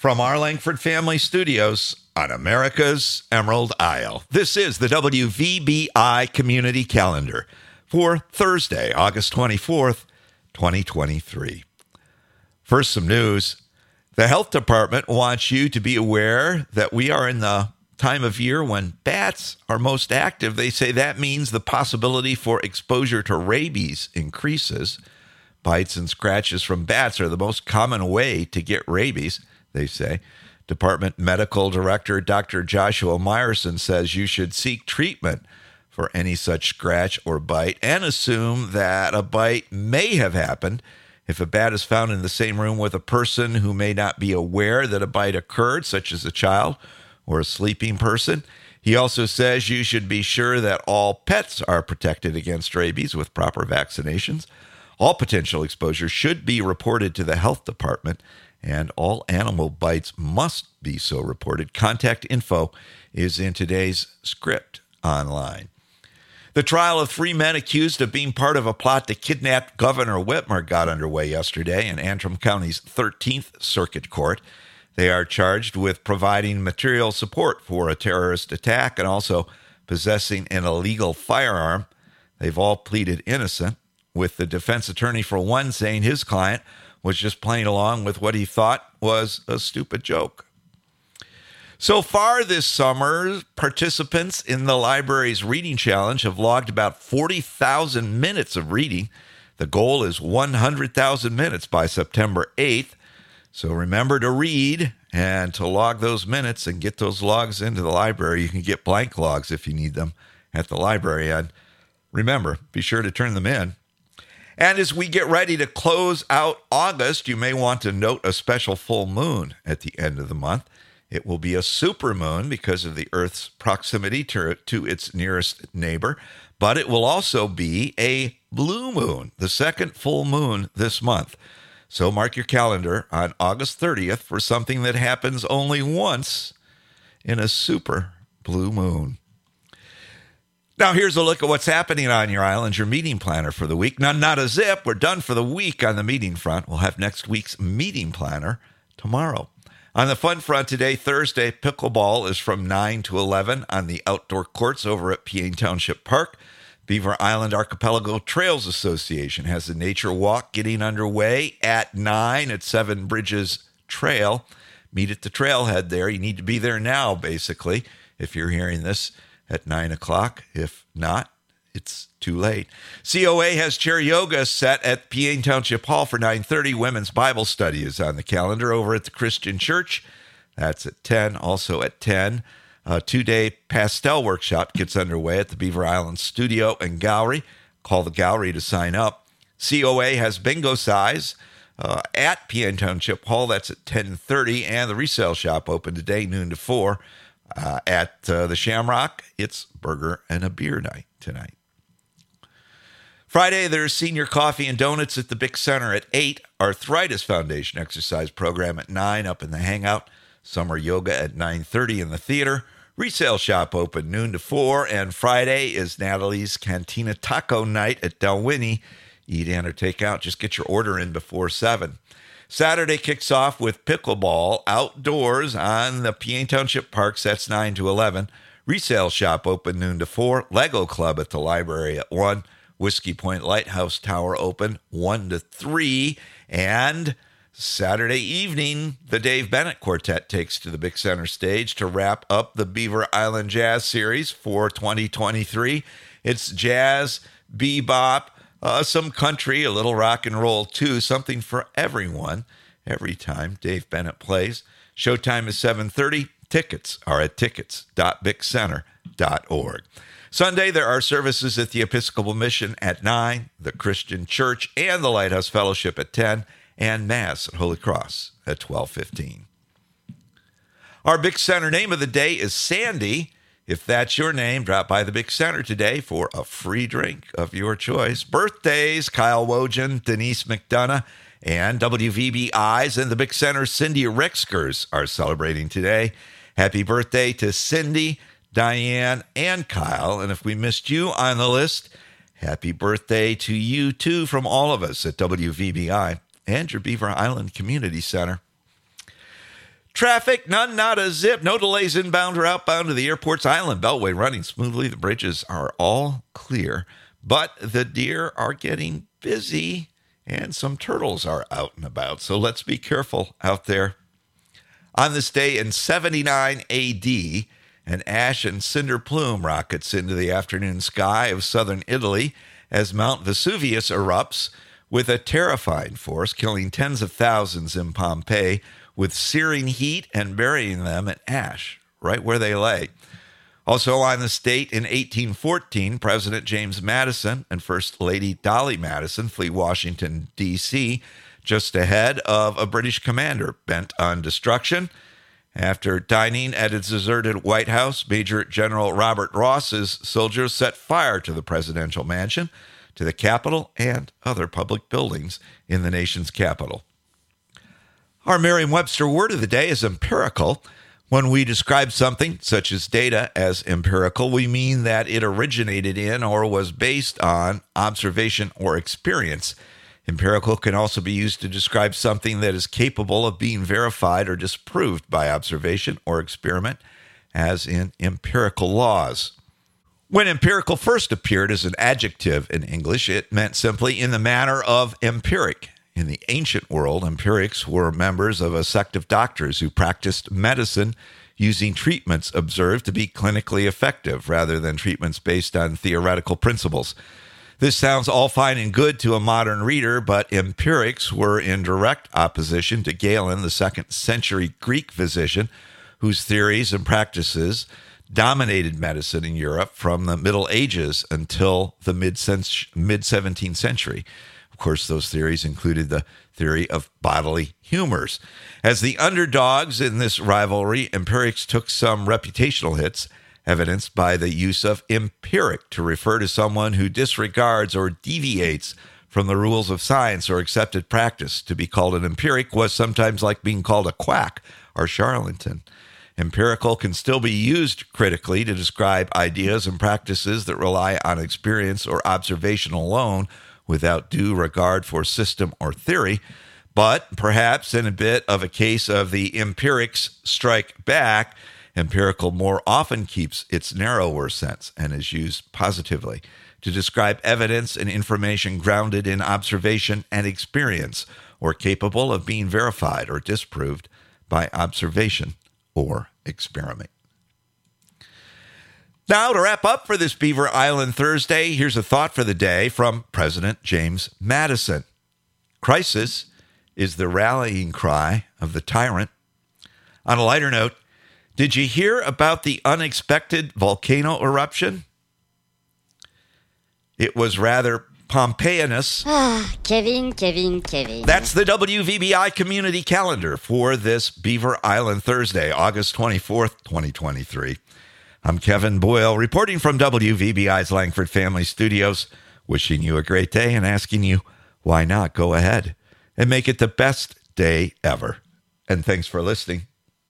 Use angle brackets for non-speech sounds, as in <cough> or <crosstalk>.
From our Langford Family Studios on America's Emerald Isle, this is the WVBI Community Calendar for Thursday, August 24th, 2023. First, some news. The health department wants you to be aware that we are in the time of year when bats are most active. They say that means the possibility for exposure to rabies increases. Bites and scratches from bats are the most common way to get rabies, they say. Department Medical Director Dr. Joshua Meyerson says you should seek treatment for any such scratch or bite and assume that a bite may have happened. If a bat is found in the same room with a person who may not be aware that a bite occurred, such as a child or a sleeping person, he also says you should be sure that all pets are protected against rabies with proper vaccinations. All potential exposure should be reported to the health department, and all animal bites must be so reported. Contact info is in today's script online. The trial of three men accused of being part of a plot to kidnap Governor Whitmer got underway yesterday in Antrim County's 13th Circuit Court. They are charged with providing material support for a terrorist attack and also possessing an illegal firearm. They've all pleaded innocent with the defense attorney for one saying his client was just playing along with what he thought was a stupid joke. So far this summer, participants in the library's reading challenge have logged about 40,000 minutes of reading. The goal is 100,000 minutes by September 8th. So remember to read and to log those minutes and get those logs into the library. You can get blank logs if you need them at the library. And remember, be sure to turn them in and as we get ready to close out August, you may want to note a special full moon at the end of the month. It will be a supermoon because of the Earth's proximity to, to its nearest neighbor, but it will also be a blue moon, the second full moon this month. So mark your calendar on August 30th for something that happens only once in a super blue moon. Now, here's a look at what's happening on your island, your meeting planner for the week. Now, not a zip. We're done for the week on the meeting front. We'll have next week's meeting planner tomorrow. On the fun front today, Thursday, pickleball is from 9 to 11 on the outdoor courts over at Peaine Township Park. Beaver Island Archipelago Trails Association has a nature walk getting underway at 9 at Seven Bridges Trail. Meet at the trailhead there. You need to be there now, basically, if you're hearing this at 9 o'clock. If not, it's too late. COA has chair yoga set at Peaine Township Hall for 9:30. Women's Bible study is on the calendar over at the Christian Church. That's at 10. Also at 10, a two-day pastel workshop gets underway at the Beaver Island Studio and Gallery. Call the gallery to sign up. COA has bingo size uh, at Peaine Township Hall. That's at 10:30, and the resale shop open today, noon to four. Uh, at uh, the Shamrock, it's burger and a beer night tonight. Friday, there's senior coffee and donuts at the Bick Center at 8, Arthritis Foundation exercise program at 9 up in the Hangout, summer yoga at 9.30 in the theater, resale shop open noon to 4, and Friday is Natalie's Cantina Taco Night at Dalwhinnie. Eat in or take out, just get your order in before 7. Saturday kicks off with pickleball outdoors on the Peaine Township Parks. That's 9 to 11. Resale shop open noon to 4. Lego Club at the library at 1. Whiskey Point Lighthouse Tower open 1 to 3. And Saturday evening, the Dave Bennett Quartet takes to the Bick Center stage to wrap up the Beaver Island Jazz Series for 2023. It's jazz, bebop, uh, some country, a little rock and roll too, something for everyone. Every time Dave Bennett plays, showtime is 7:30. Tickets are at tickets.bickcenter.org. Sunday there are services at the Episcopal Mission at 9, the Christian Church and the Lighthouse Fellowship at 10, and Mass at Holy Cross at 12:15. Our Bick Center name of the day is Sandy. If that's your name, drop by the Bick Center today for a free drink of your choice. Birthdays Kyle Wojan, Denise McDonough, and WVBI's and the Bick Center Cindy Ricksgers are celebrating today. Happy birthday to Cindy, Diane, and Kyle. And if we missed you on the list, happy birthday to you too from all of us at WVBI and your Beaver Island Community Center. Traffic, none, not a zip. No delays inbound or outbound to the airport's island beltway running smoothly. The bridges are all clear, but the deer are getting busy and some turtles are out and about. So let's be careful out there. On this day in 79 AD, an ash and cinder plume rockets into the afternoon sky of southern Italy as Mount Vesuvius erupts with a terrifying force, killing tens of thousands in Pompeii with searing heat and burying them in ash right where they lay. Also on the state in 1814, President James Madison and First Lady Dolley Madison flee Washington, D.C., just ahead of a British commander bent on destruction. After dining at its deserted White House, Major General Robert Ross's soldiers set fire to the presidential mansion, to the Capitol, and other public buildings in the nation's capital. Our Merriam Webster word of the day is empirical. When we describe something, such as data, as empirical, we mean that it originated in or was based on observation or experience. Empirical can also be used to describe something that is capable of being verified or disproved by observation or experiment, as in empirical laws. When empirical first appeared as an adjective in English, it meant simply in the manner of empiric, in the ancient world, empirics were members of a sect of doctors who practiced medicine using treatments observed to be clinically effective rather than treatments based on theoretical principles. This sounds all fine and good to a modern reader, but empirics were in direct opposition to Galen, the second century Greek physician, whose theories and practices dominated medicine in Europe from the Middle Ages until the mid 17th century course, those theories included the theory of bodily humors. As the underdogs in this rivalry, empirics took some reputational hits, evidenced by the use of empiric to refer to someone who disregards or deviates from the rules of science or accepted practice. To be called an empiric was sometimes like being called a quack or charlatan. Empirical can still be used critically to describe ideas and practices that rely on experience or observation alone without due regard for system or theory, but perhaps in a bit of a case of the empirics strike back, empirical more often keeps its narrower sense and is used positively to describe evidence and information grounded in observation and experience or capable of being verified or disproved by observation or experiment. Now, to wrap up for this Beaver Island Thursday, here's a thought for the day from President James Madison Crisis is the rallying cry of the tyrant. On a lighter note, did you hear about the unexpected volcano eruption? It was rather Pompeianus. <sighs> Ah, Kevin, Kevin, Kevin. That's the WVBI community calendar for this Beaver Island Thursday, August 24th, 2023. I'm Kevin Boyle, reporting from WVBI's Langford Family Studios, wishing you a great day and asking you, why not go ahead and make it the best day ever? And thanks for listening.